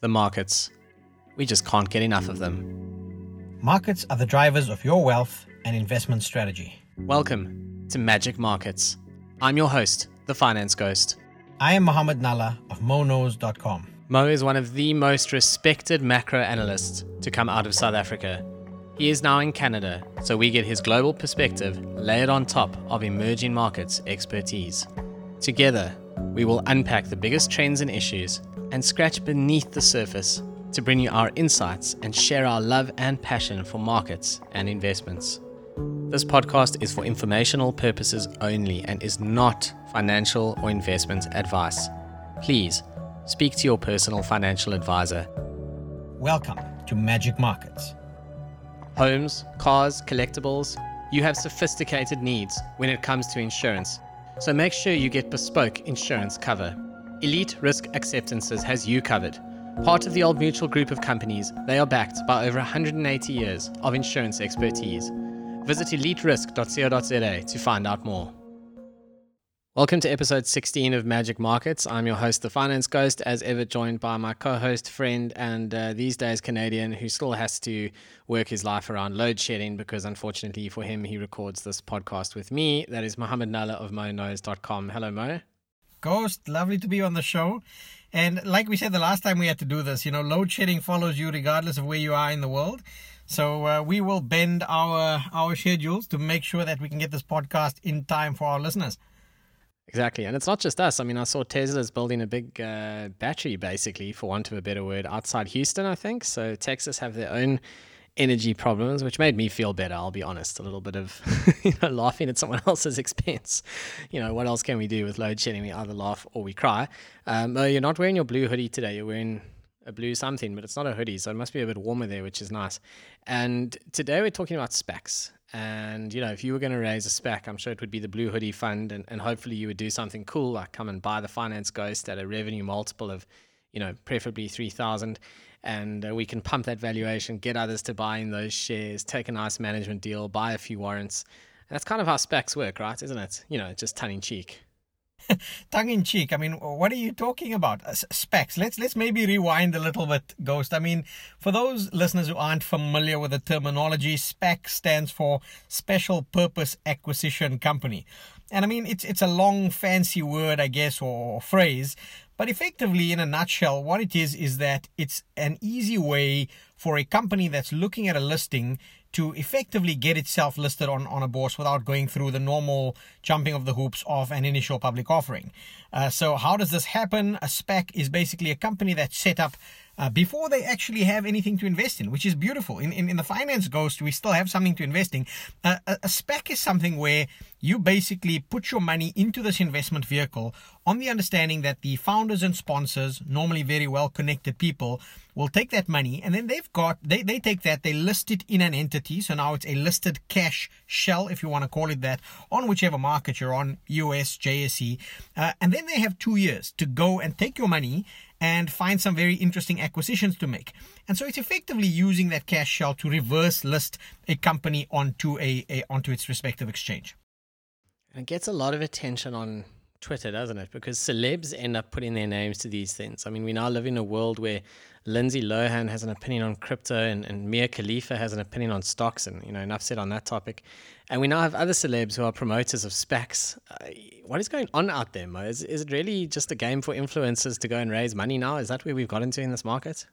the markets. We just can't get enough of them. Markets are the drivers of your wealth and investment strategy. Welcome to Magic Markets. I'm your host, the Finance Ghost. I am Mohammed Nalla of MoKnows.com. Mo is one of the most respected macro analysts to come out of South Africa. He is now in Canada, so we get his global perspective layered on top of emerging markets expertise. Together, we will unpack the biggest trends and issues and scratch beneath the surface to bring you our insights and share our love and passion for markets and investments. This podcast is for informational purposes only and is not financial or investment advice. Please speak to your personal financial advisor. Welcome to Magic Markets. Homes, cars, collectibles, you have sophisticated needs when it comes to insurance. So make sure you get bespoke insurance cover. Elite Risk Acceptances has you covered. Part of the Old Mutual group of companies, they are backed by over 180 years of insurance expertise. Visit eliterisk.co.za to find out more. Welcome to episode 16 of Magic Markets. I'm your host, the Finance Ghost, as ever joined by my co host, friend, and uh, these days Canadian who still has to work his life around load shedding because, unfortunately for him, he records this podcast with me. That is Mohammed Nalla of MoKnows.com. Hello, Mo. Ghost, lovely to be on the show. And like we said the last time we had to do this, you know, load shedding follows you regardless of where you are in the world. So uh, we will bend our our schedules to make sure that we can get this podcast in time for our listeners. Exactly. And it's not just us. I mean, I saw Tesla's building a big uh, battery, basically, for want of a better word, outside Houston, I think. So Texas have their own energy problems, which made me feel better, I'll be honest. A little bit of you know, laughing at someone else's expense. You know, what else can we do with load shedding? We either laugh or we cry. Um, oh, you're not wearing your blue hoodie today. You're wearing a blue something, but it's not a hoodie, so it must be a bit warmer there, which is nice. And today we're talking about SPACs. And, you know, if you were going to raise a SPAC, I'm sure it would be the Blue Hoodie Fund. And, and hopefully you would do something cool like come and buy the Finance Ghost at a revenue multiple of, you know, preferably 3,000. And uh, we can pump that valuation, get others to buy in those shares, take a nice management deal, buy a few warrants. And that's kind of how SPACs work, right? Isn't it? You know, just tongue in cheek. tongue in cheek. I mean, what are you talking about? Uh, SPACs. Let's let's maybe rewind a little bit, Ghost. I mean, for those listeners who aren't familiar with the terminology, SPAC stands for Special Purpose Acquisition Company. And I mean, it's it's a long, fancy word, I guess, or phrase. But effectively, in a nutshell, what it is is that it's an easy way for a company that's looking at a listing to effectively get itself listed on, on a bourse without going through the normal jumping of the hoops of an initial public offering. Uh, so, how does this happen? A SPAC is basically a company that's set up uh, before they actually have anything to invest in, which is beautiful. In, in, in the finance ghost, we still have something to invest in. Uh, a, a is something where you basically put your money into this investment vehicle on the understanding that the founders and sponsors, normally very well connected people, will take that money and then they've got they, they take that they list it in an entity so now it's a listed cash shell if you want to call it that on whichever market you're on us jse uh, and then they have two years to go and take your money and find some very interesting acquisitions to make. And so it's effectively using that cash shell to reverse list a company onto a, a onto its respective exchange. It gets a lot of attention on Twitter, doesn't it? Because celebs end up putting their names to these things. I mean, we now live in a world where Lindsay Lohan has an opinion on crypto and, and Mia Khalifa has an opinion on stocks, and you know, enough said on that topic. And we now have other celebs who are promoters of SPACs. Uh, what is going on out there, Mo? Is, is it really just a game for influencers to go and raise money now? Is that where we've got into in this market?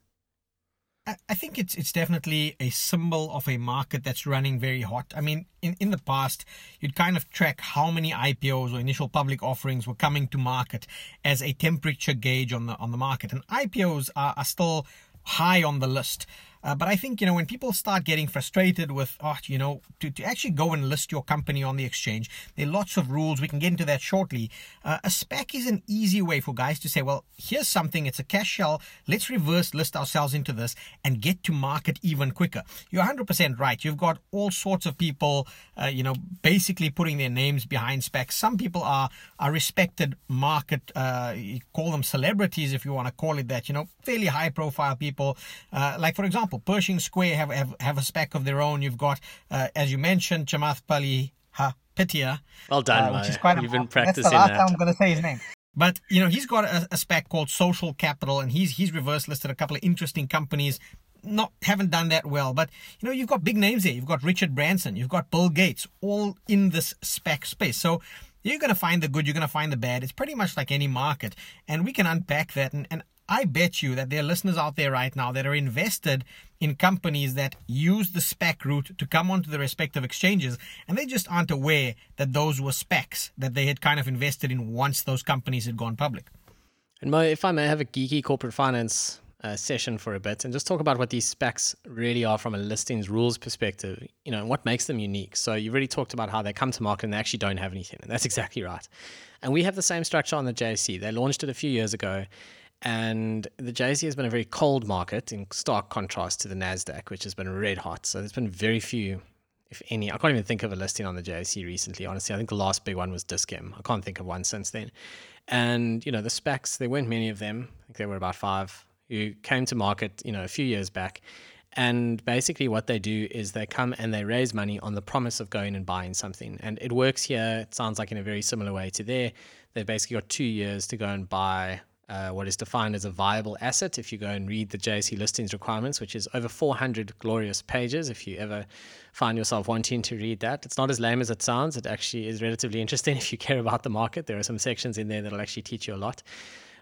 I think it's it's definitely a symbol of a market that's running very hot. I mean, in, in the past, you'd kind of track how many IPOs or initial public offerings were coming to market as a temperature gauge on the on the market. And IPOs are, are still high on the list. Uh, but I think, you know, when people start getting frustrated with, oh, you know, to, to actually go and list your company on the exchange, there are lots of rules. We can get into that shortly. Uh, a SPAC is an easy way for guys to say, well, here's something. It's a cash shell. Let's reverse list ourselves into this and get to market even quicker. You're 100% right. You've got all sorts of people, uh, you know, basically putting their names behind SPACs. Some people are, are respected market, uh, call them celebrities if you want to call it that, you know, fairly high profile people. Uh, like, for example, example, Pershing Square have, have, have a SPAC of their own. You've got, uh, as you mentioned, Chamath Palihapitiya. Well done, uh, which is quite You've been practicing That's the last that. time I'm going to say his name. But you know, he's got a, a SPAC called Social Capital, and he's he's reverse listed a couple of interesting companies. Not haven't done that well, but you know, you've got big names here. You've got Richard Branson, you've got Bill Gates, all in this SPAC space. So you're going to find the good, you're going to find the bad. It's pretty much like any market, and we can unpack that. And, and I bet you that there are listeners out there right now that are invested in companies that use the SPAC route to come onto the respective exchanges, and they just aren't aware that those were SPACs that they had kind of invested in once those companies had gone public. And Mo, if I may have a geeky corporate finance uh, session for a bit and just talk about what these SPACs really are from a listings rules perspective, you know, and what makes them unique. So you've already talked about how they come to market and they actually don't have anything, and that's exactly right. And we have the same structure on the JSE. They launched it a few years ago, and the JSE has been a very cold market in stark contrast to the NASDAQ, which has been red hot. So there's been very few, if any. I can't even think of a listing on the JSE recently, honestly. I think the last big one was Dis-Chem. I can't think of one since then. And, you know, the SPACs, there weren't many of them. I think there were about five who came to market, you know, a few years back. And basically, what they do is they come and they raise money on the promise of going and buying something. And it works here. It sounds like in a very similar way to there. They've basically got two years to go and buy uh, what is defined as a viable asset. If you go and read the JSE listings requirements, which is over 400 glorious pages, if you ever find yourself wanting to read that, it's not as lame as it sounds. It actually is relatively interesting if you care about the market. There are some sections in there that'll actually teach you a lot.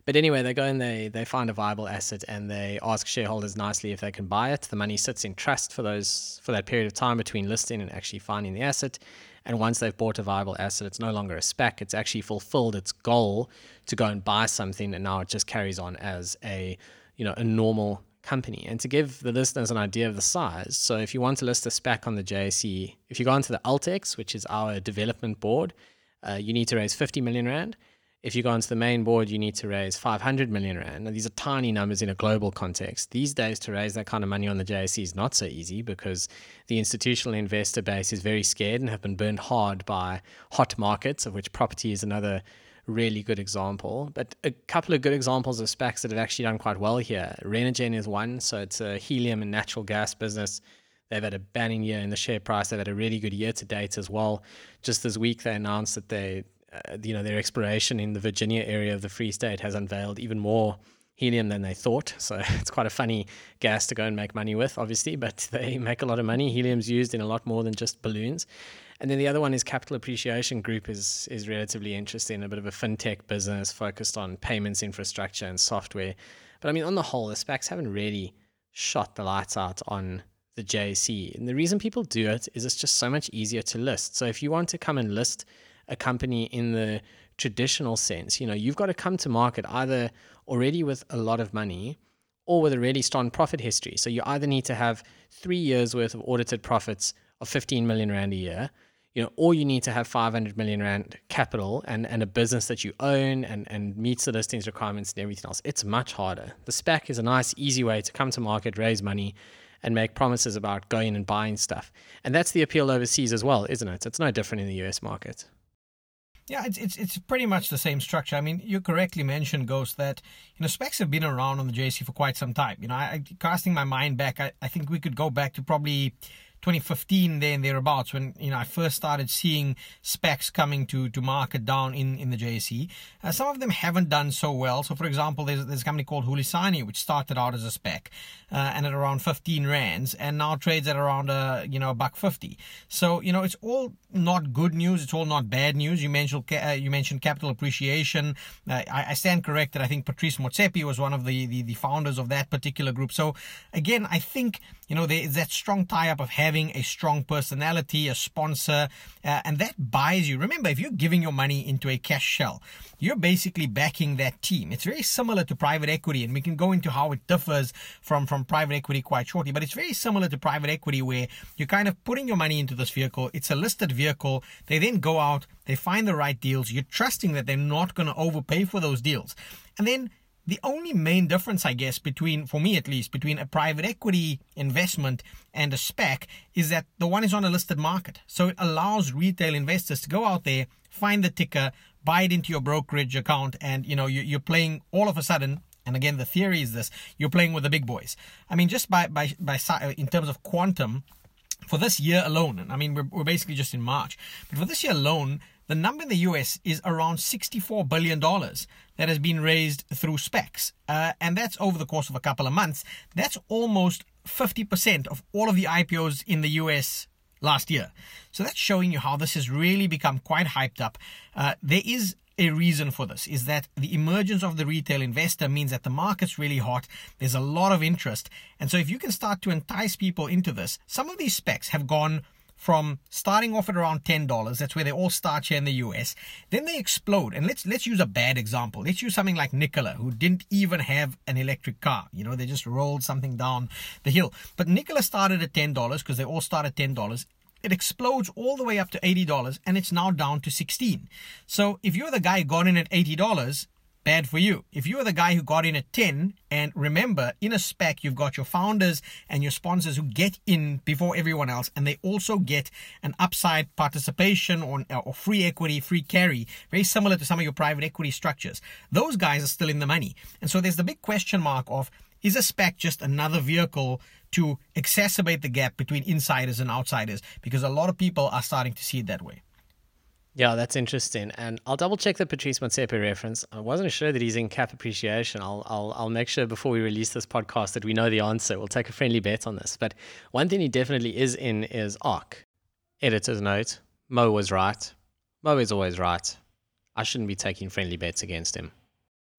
But anyway, they go and they they find a viable asset and they ask shareholders nicely if they can buy it. The money sits in trust for those for that period of time between listing and actually finding the asset. And once they've bought a viable asset, it's no longer a SPAC. It's actually fulfilled its goal to go and buy something, and now it just carries on as a you know a normal company. And to give the listeners an idea of the size, so if you want to list a SPAC on the JSE, if you go onto the AltX, which is our development board, uh, you need to raise 50 million rand. If you go onto the main board, you need to raise 500 million rand. Now, these are tiny numbers in a global context. These days, to raise that kind of money on the JSE is not so easy because the institutional investor base is very scared and have been burned hard by hot markets, of which property is another really good example. But a couple of good examples of SPACs that have actually done quite well here. Renergen is one, so it's a helium and natural gas business. They've had a banning year in the share price. They've had a really good year to date as well. Just this week, they announced that they uh, you know, their exploration in the Virginia area of the Free State has unveiled even more helium than they thought. So it's quite a funny gas to go and make money with, obviously, but they make a lot of money. Helium's used in a lot more than just balloons. And then the other one is Capital Appreciation Group is is relatively interesting, a bit of a fintech business focused on payments infrastructure and software. But I mean, on the whole, the SPACs haven't really shot the lights out on the JSE. And the reason people do it is it's just so much easier to list. So if you want to come and list a company in the traditional sense. You know, you've got to come to market either already with a lot of money or with a really strong profit history. So you either need to have three years worth of audited profits of 15 million rand a year, you know, or you need to have 500 million rand capital and, and a business that you own and, and meets the listings requirements and everything else. It's much harder. The SPAC is a nice, easy way to come to market, raise money, and make promises about going and buying stuff. And that's the appeal overseas as well, isn't it? It's no different in the US market. Yeah, it's, it's it's pretty much the same structure. I mean, you correctly mentioned, Ghost, that you know SPACs have been around on the JSE for quite some time. You know, I, casting my mind back, I, I think we could go back to probably 2015 there and thereabouts when you know I first started seeing SPACs coming to to market down in in the JSE. Uh, some of them haven't done so well. So for example, there's there's a company called Hulisani which started out as a SPAC uh, and at around 15 rands and now trades at around a uh, you know a buck 50. So you know it's all not good news. It's all not bad news. You mentioned uh, you mentioned capital appreciation. Uh, I, I, stand corrected. I think Patrice Motsepe was one of the, the the founders of that particular group. So again, I think you know, there's that strong tie up of having a strong personality, a sponsor, uh, and that buys you. Remember, if you're giving your money into a cash shell, you're basically backing that team. It's very similar to private equity, and we can go into how it differs from, from private equity quite shortly, but it's very similar to private equity where you're kind of putting your money into this vehicle. It's a listed vehicle. They then go out, they find the right deals. You're trusting that they're not going to overpay for those deals. And then the only main difference, I guess, between, for me at least, between a private equity investment and a SPAC is that the one is on a listed market. So it allows retail investors to go out there, find the ticker, buy it into your brokerage account, and you know you're playing all of a sudden. And again, the theory is this: you're playing with the big boys. I mean, just by by by uh, in terms of quantum, for this year alone, and I mean we're, we're basically just in March, but for this year alone, the number in the US is around $64 billion that has been raised through SPACs. Uh, and that's over the course of a couple of months. That's almost 50% of all of the IPOs in the US last year. So that's showing you how this has really become quite hyped up. Uh, there is a reason for this is that the emergence of the retail investor means that the market's really hot. There's a lot of interest. And so if you can start to entice people into this, some of these SPACs have gone from starting off at around $10 that's where they all start here in the US then they explode. And let's let's use a bad example. Let's use something like Nikola who didn't even have an electric car. You know they just rolled something down the hill. But Nikola started at $10 because they all start at $10 it explodes all the way up to $80 and it's now down to 16. So if you're the guy got in at $80, bad for you. If you're the guy who got in at 10, and remember, in a SPAC, you've got your founders and your sponsors who get in before everyone else, and they also get an upside participation or, uh, or free equity, free carry, very similar to some of your private equity structures. Those guys are still in the money. And so there's the big question mark of is a SPAC just another vehicle to exacerbate the gap between insiders and outsiders? Because a lot of people are starting to see it that way. Yeah, that's interesting. And I'll double check the Patrice Motsepe reference. I wasn't sure that he's in cap appreciation. I'll, I'll, I'll make sure before we release this podcast that we know the answer. We'll take a friendly bet on this. But one thing he definitely is in is ARC. Editor's note Mo was right. Mo is always right. I shouldn't be taking friendly bets against him.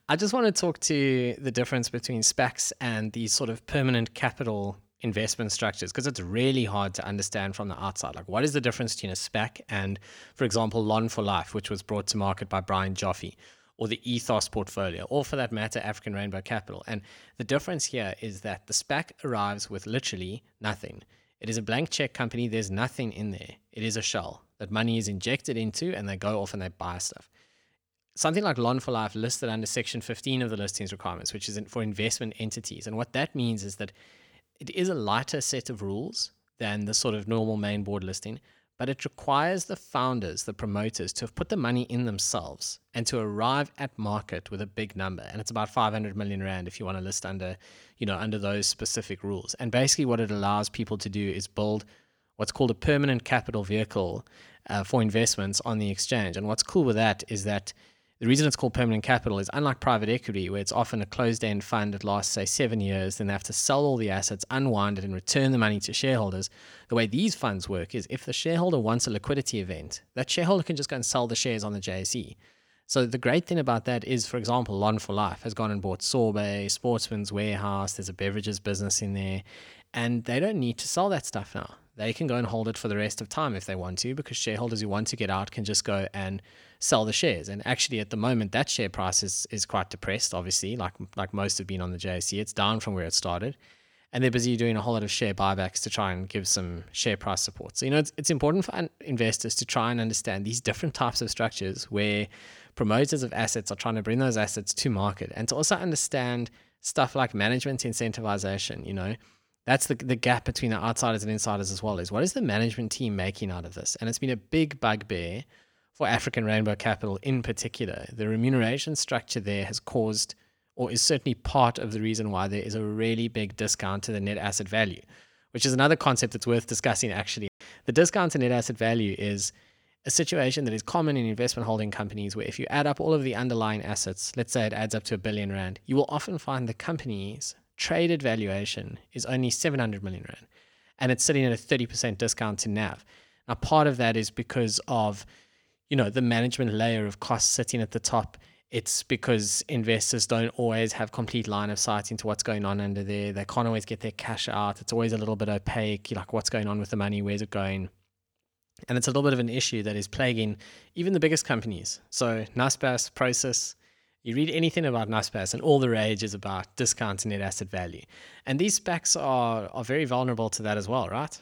I just want to talk to the difference between SPACs and these sort of permanent capital investment structures because it's really hard to understand from the outside. Like, what is the difference between a SPAC and, for example, Long4Life, which was brought to market by Brian Joffe, or the Ethos portfolio, or for that matter, African Rainbow Capital? And the difference here is that the SPAC arrives with literally nothing. It is a blank check company, there's nothing in there. It is a shell that money is injected into, and they go off and they buy stuff something like Long4Life listed under Section 15 of the listings requirements, which is for investment entities. And what that means is that it is a lighter set of rules than the sort of normal main board listing, but it requires the founders, the promoters, to have put the money in themselves and to arrive at market with a big number. And it's about 500 million rand if you want to list under, you know, under those specific rules. And basically, what it allows people to do is build what's called a permanent capital vehicle uh, for investments on the exchange. And what's cool with that is that the reason it's called permanent capital is unlike private equity, where it's often a closed end fund that lasts, say, seven years, then they have to sell all the assets, unwind it, and return the money to shareholders. The way these funds work is if the shareholder wants a liquidity event, that shareholder can just go and sell the shares on the JSE. So the great thing about that is, for example, Long4Life has gone and bought Sorbet, Sportsman's Warehouse, there's a beverages business in there, and they don't need to sell that stuff now. They can go and hold it for the rest of time if they want to, because shareholders who want to get out can just go and sell the shares. And actually, at the moment, that share price is, is quite depressed. Obviously, like like most have been on the JSE, it's down from where it started, and they're busy doing a whole lot of share buybacks to try and give some share price support. So you know, it's, it's important for investors to try and understand these different types of structures where promoters of assets are trying to bring those assets to market, and to also understand stuff like management incentivization. You know. That's the, the gap between the outsiders and insiders as well is what is the management team making out of this? And it's been a big bugbear for African Rainbow Capital in particular. The remuneration structure there has caused, or is certainly part of the reason why there is a really big discount to the net asset value, which is another concept that's worth discussing actually. The discount to net asset value is a situation that is common in investment holding companies where if you add up all of the underlying assets, let's say it adds up to a billion rand, you will often find the company's traded valuation is only 700 million rand and it's sitting at a 30% discount to NAV. Now, part of that is because of you know the management layer of costs sitting at the top it's because investors don't always have complete line of sight into what's going on under there. They can't always get their cash out. It's always a little bit opaque like what's going on with the money? Where's it going? And it's a little bit of an issue that is plaguing even the biggest companies. So Naspers Prosus, you read anything about Naspers and all the rage is about discount to net asset value. And these SPACs are are very vulnerable to that as well right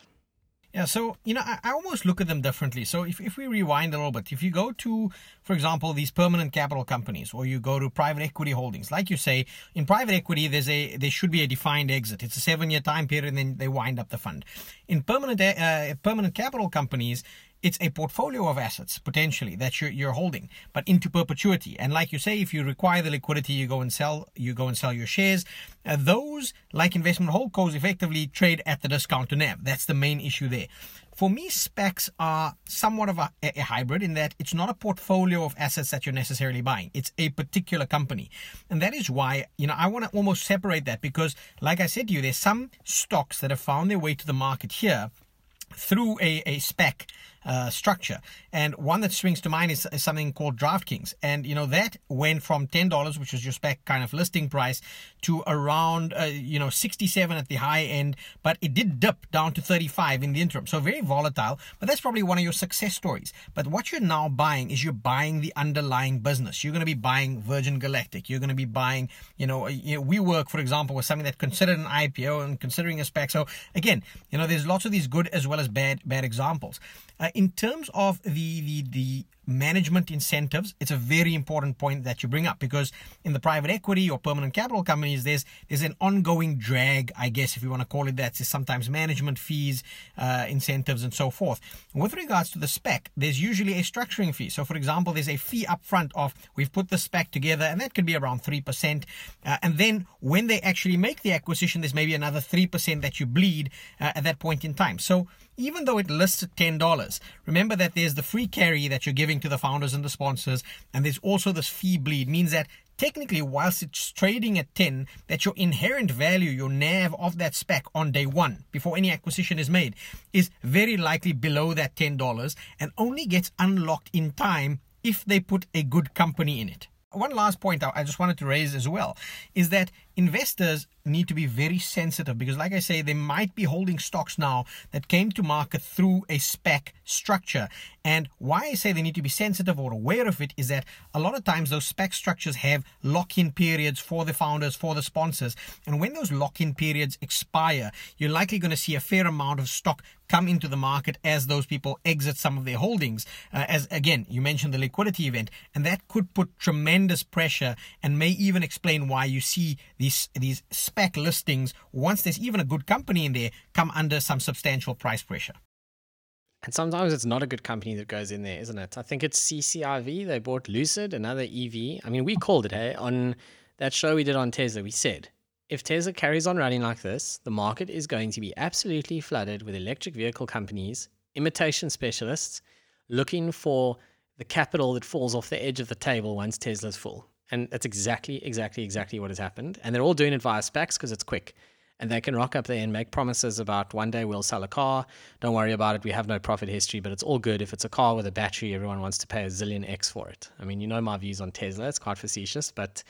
yeah, so, you know, I, I, almost look at them differently. So if, if we rewind a little bit, if you go to, for example, these permanent capital companies, or you go to private equity holdings, like you say, in private equity, there's a there should be a defined exit. It's a seven year time period, and then they wind up the fund. In permanent uh, permanent capital companies, it's a portfolio of assets potentially that you're, you're holding, but into perpetuity. And like you say, if you require the liquidity, you go and sell, you go and sell your shares. Uh, those, like investment holdcos, effectively trade at the discount to NAV. That's the main issue there. for me, specs are somewhat of a, a, hybrid in that it's not a portfolio of assets that you're necessarily buying. It's a particular company. And that is why, you know, I want to almost separate that because, like I said to you, there's some stocks that have found their way to the market here through a, a SPAC uh, structure. And one that springs to mind is, is, something called DraftKings. And, you know, that went from $10, which was your SPAC kind of listing price, to around, uh, you know, 67 at the high end. But it did dip down to 35 in the interim. So very volatile. But that's probably one of your success stories. But what you're now buying is you're buying the underlying business. You're going to be buying Virgin Galactic. You're going to be buying, you know, you know WeWork, for example, was something that considered an IPO and considering a SPAC. So again, you know, there's lots of these good as well as bad, bad examples. Uh, in terms of the, the, the management incentives, it's a very important point that you bring up because in the private equity or permanent capital companies, there's there's an ongoing drag, I guess, if you want to call it that. There's sometimes management fees, uh, incentives, and so forth. With regards to the SPAC, there's usually a structuring fee. So, for example, there's a fee upfront of we've put the SPAC together, and that could be around three percent. Uh, and then when they actually make the acquisition, there's maybe another three percent that you bleed uh, at that point in time. So even though it lists at $10, remember that there's the free carry that you're giving to the founders and the sponsors, and there's also this fee bleed, means that technically, whilst it's trading at 10, that your inherent value, your NAV of that SPAC on day one, before any acquisition is made, is very likely below that $10 and only gets unlocked in time if they put a good company in it. One last point I just wanted to raise as well is that investors need to be very sensitive because, like I say, they might be holding stocks now that came to market through a SPAC structure. And why I say they need to be sensitive or aware of it is that a lot of times those SPAC structures have lock in periods for the founders, for the sponsors. And when those lock in periods expire, you're likely going to see a fair amount of stock come into the market as those people exit some of their holdings. Uh, as again, you mentioned the liquidity event, and that could put tremendous pressure and may even explain why you see these these SPAC listings, once there's even a good company in there, come under some substantial price pressure. And sometimes it's not a good company that goes in there, isn't it? I think it's CCIV. They bought Lucid, another EV. I mean, we called it, hey, on that show we did on Tesla. We said if Tesla carries on running like this, the market is going to be absolutely flooded with electric vehicle companies, imitation specialists, looking for the capital that falls off the edge of the table once Tesla's full. And that's exactly, exactly, exactly what has happened. And they're all doing it via SPACs because it's quick. And they can rock up there and make promises about one day we'll sell a car. Don't worry about it. We have no profit history, but it's all good. If it's a car with a battery, everyone wants to pay a zillion X for it. I mean, you know my views on Tesla. It's quite facetious, but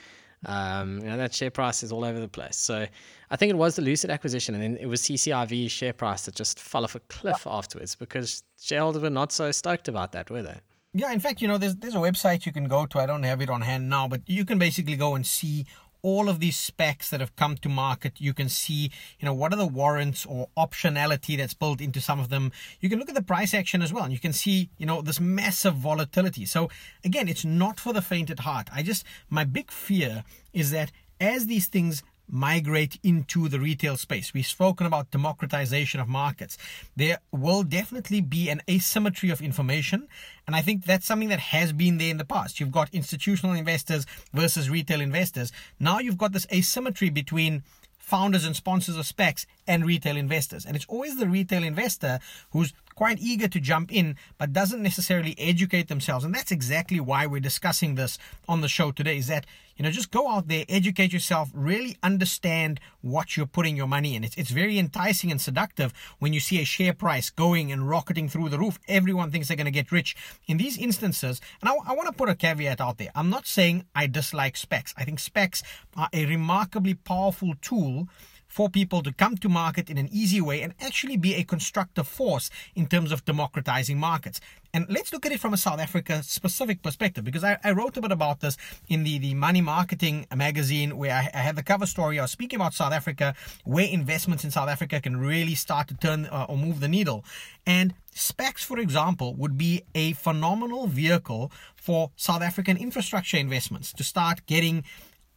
um, you know, that share price is all over the place. So I think it was the Lucid acquisition, and then it was CCIV's share price that just fell off a cliff afterwards because shareholders were not so stoked about that, were they? Yeah, in fact, you know, there's there's a website you can go to. I don't have it on hand now, but you can basically go and see all of these SPACs that have come to market. You can see, you know, what are the warrants or optionality that's built into some of them. You can look at the price action as well, and you can see, you know, this massive volatility. So again, it's not for the faint at heart. I just my big fear is that as these things migrate into the retail space. We've spoken about democratization of markets. There will definitely be an asymmetry of information. And I think that's something that has been there in the past. You've got institutional investors versus retail investors. Now you've got this asymmetry between founders and sponsors of SPACs and retail investors. And it's always the retail investor who's quite eager to jump in, but doesn't necessarily educate themselves. And that's exactly why we're discussing this on the show today is that, you know, just go out there, educate yourself, really understand what you're putting your money in. It's, it's very enticing and seductive when you see a share price going and rocketing through the roof. Everyone thinks they're going to get rich. In these instances, and I, I want to put a caveat out there. I'm not saying I dislike SPACs, I think SPACs are a remarkably powerful tool for people to come to market in an easy way and actually be a constructive force in terms of democratizing markets. And let's look at it from a South Africa specific perspective because I, I wrote a bit about this in the, the Money Marketing magazine where I, I, had the cover story. I was speaking about South Africa, where investments in South Africa can really start to turn uh, or move the needle. And SPACs, for example, would be a phenomenal vehicle for South African infrastructure investments to start getting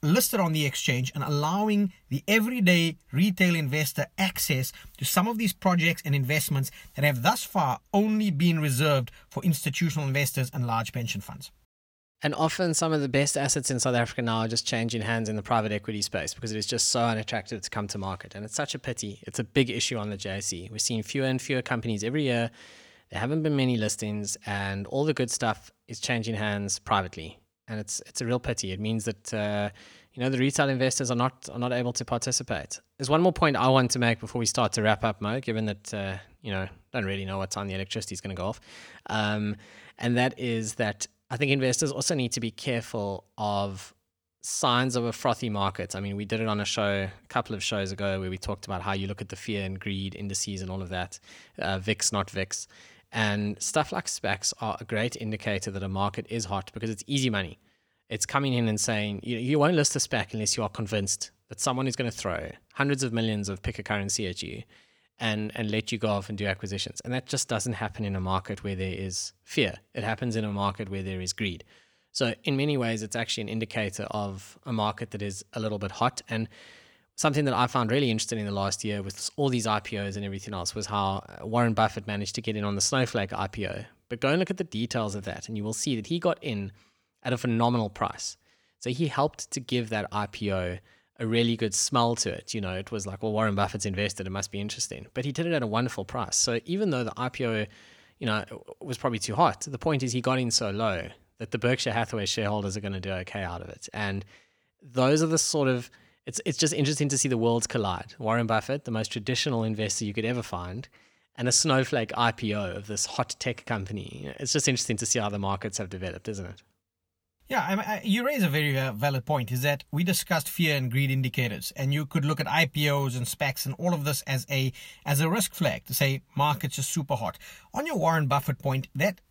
listed on the exchange and allowing the everyday retail investor access to some of these projects and investments that have thus far only been reserved for institutional investors and large pension funds. And often some of the best assets in South Africa now are just changing hands in the private equity space because it is just so unattractive to come to market. And it's such a pity. It's a big issue on the JSE. We're seeing fewer and fewer companies every year. There haven't been many listings, and all the good stuff is changing hands privately. And it's it's a real pity. It means that uh, you know the retail investors are not are not able to participate. There's one more point I want to make before we start to wrap up, Mo. Given that uh, you know don't really know what time the electricity is going to go off, um, and that is that I think investors also need to be careful of signs of a frothy market. I mean, we did it on a show a couple of shows ago where we talked about how you look at the fear and greed indices and all of that, uh, VIX, not VIX. And stuff like SPACs are a great indicator that a market is hot because it's easy money. It's coming in and saying, you, you won't list a SPAC unless you are convinced that someone is going to throw hundreds of millions of pick a currency at you and and let you go off and do acquisitions. And that just doesn't happen in a market where there is fear. It happens in a market where there is greed. So in many ways, it's actually an indicator of a market that is a little bit hot. And something that I found really interesting in the last year with all these IPOs and everything else was how uh, Warren Buffett managed to get in on the Snowflake IPO. But go and look at the details of that, and you will see that he got in at a phenomenal price. So he helped to give that IPO a really good smell to it. You know, it was like, well, Warren Buffett's invested, it must be interesting. But he did it at a wonderful price. So even though the IPO, you know, was probably too hot, the point is he got in so low that the Berkshire Hathaway shareholders are going to do okay out of it. And those are the sort of it's it's just interesting to see the worlds collide. Warren Buffett, the most traditional investor you could ever find, and a snowflake IPO of this hot tech company. It's just interesting to see how the markets have developed, isn't it? Yeah, I mean, I, you raise a very uh, valid point. Is that we discussed fear and greed indicators, and you could look at IPOs and SPACs and all of this as a as a risk flag to say markets are super hot. On your Warren Buffett point, that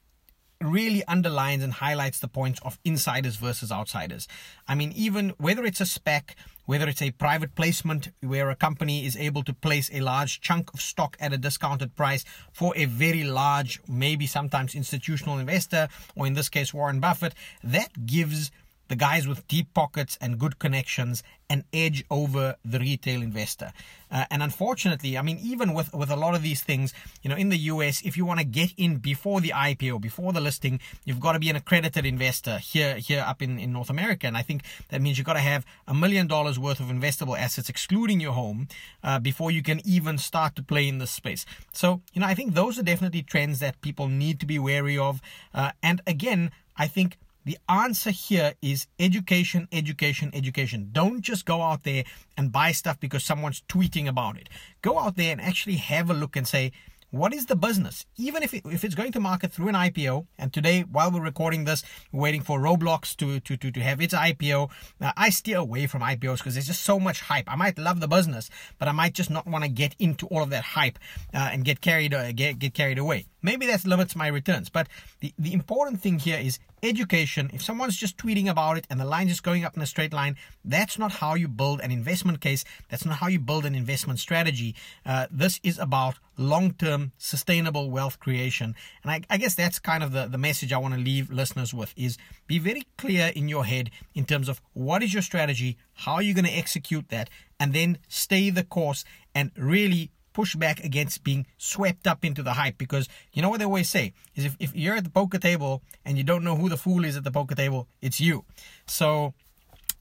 really underlines and highlights the points of insiders versus outsiders. I mean, even whether it's a SPAC, whether it's a private placement where a company is able to place a large chunk of stock at a discounted price for a very large, maybe sometimes institutional investor, or in this case, Warren Buffett, that gives the guys with deep pockets and good connections an edge over the retail investor. Uh, and unfortunately, I mean, even with, with a lot of these things, you know, in the US, if you want to get in before the IPO, before the listing, you've got to be an accredited investor here, here up in, in North America. And I think that means you've got to have a million dollars worth of investable assets, excluding your home, uh, before you can even start to play in this space. So, you know, I think those are definitely trends that people need to be wary of. Uh, and again, I think the answer here is education, education, education. Don't just go out there and buy stuff because someone's tweeting about it. Go out there and actually have a look and say, what is the business? Even if, it, if it's going to market through an IPO, and today, while we're recording this, we're waiting for Roblox to, to, to, to have its IPO. Now, I steer away from IPOs because there's just so much hype. I might love the business, but I might just not want to get into all of that hype uh, and get carried, uh, get, get carried away. Maybe that limits my returns. But the, the important thing here is education. If someone's just tweeting about it and the line is going up in a straight line, that's not how you build an investment case. That's not how you build an investment strategy. Uh, this is about long term sustainable wealth creation. And I, I guess that's kind of the, the message I want to leave listeners with is be very clear in your head in terms of what is your strategy, how are you going to execute that, and then stay the course and really push back against being swept up into the hype because you know what they always say is if, if you're at the poker table and you don't know who the fool is at the poker table, it's you. So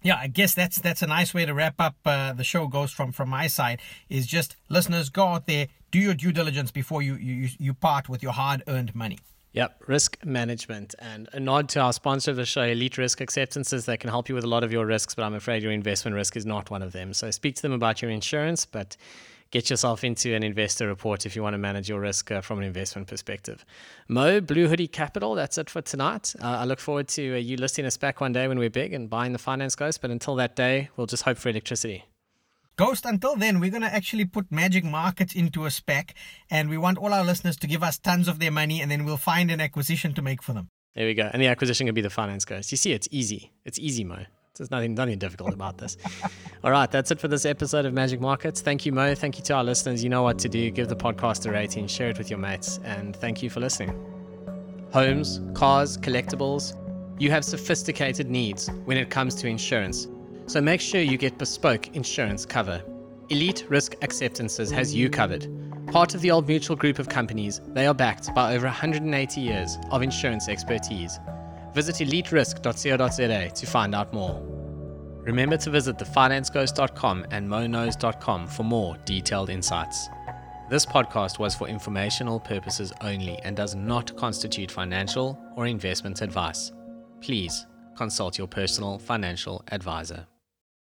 yeah, I guess that's that's a nice way to wrap up uh, the show. Goes from from my side is just listeners go out there, do your due diligence before you you you part with your hard earned money. Yep, risk management and a nod to our sponsor of the show, Elite Risk Acceptances. that can help you with a lot of your risks, but I'm afraid your investment risk is not one of them. So speak to them about your insurance, but get yourself into an investor report if you want to manage your risk uh, from an investment perspective. Mo, Blue Hoodie Capital, that's it for tonight. Uh, I look forward to uh, you listing us back one day when we're big and buying the finance ghost. But until that day, we'll just hope for electricity. Ghost, until then, we're going to actually put Magic Markets into a SPAC, and we want all our listeners to give us tons of their money, and then we'll find an acquisition to make for them. There we go. And the acquisition can be the finance ghost. You see, it's easy. It's easy, Mo. There's nothing, nothing difficult about this. All right, that's it for this episode of Magic Markets. Thank you, Mo. Thank you to our listeners. You know what to do. Give the podcast a rating, share it with your mates, and thank you for listening. Homes, cars, collectibles. You have sophisticated needs when it comes to insurance. So make sure you get bespoke insurance cover. Elite Risk Acceptances has you covered. Part of the Old Mutual group of companies, they are backed by over 180 years of insurance expertise. Visit eliterisk.co.za to find out more. Remember to visit thefinanceghost.com and MoKnows.com for more detailed insights. This podcast was for informational purposes only and does not constitute financial or investment advice. Please consult your personal financial advisor.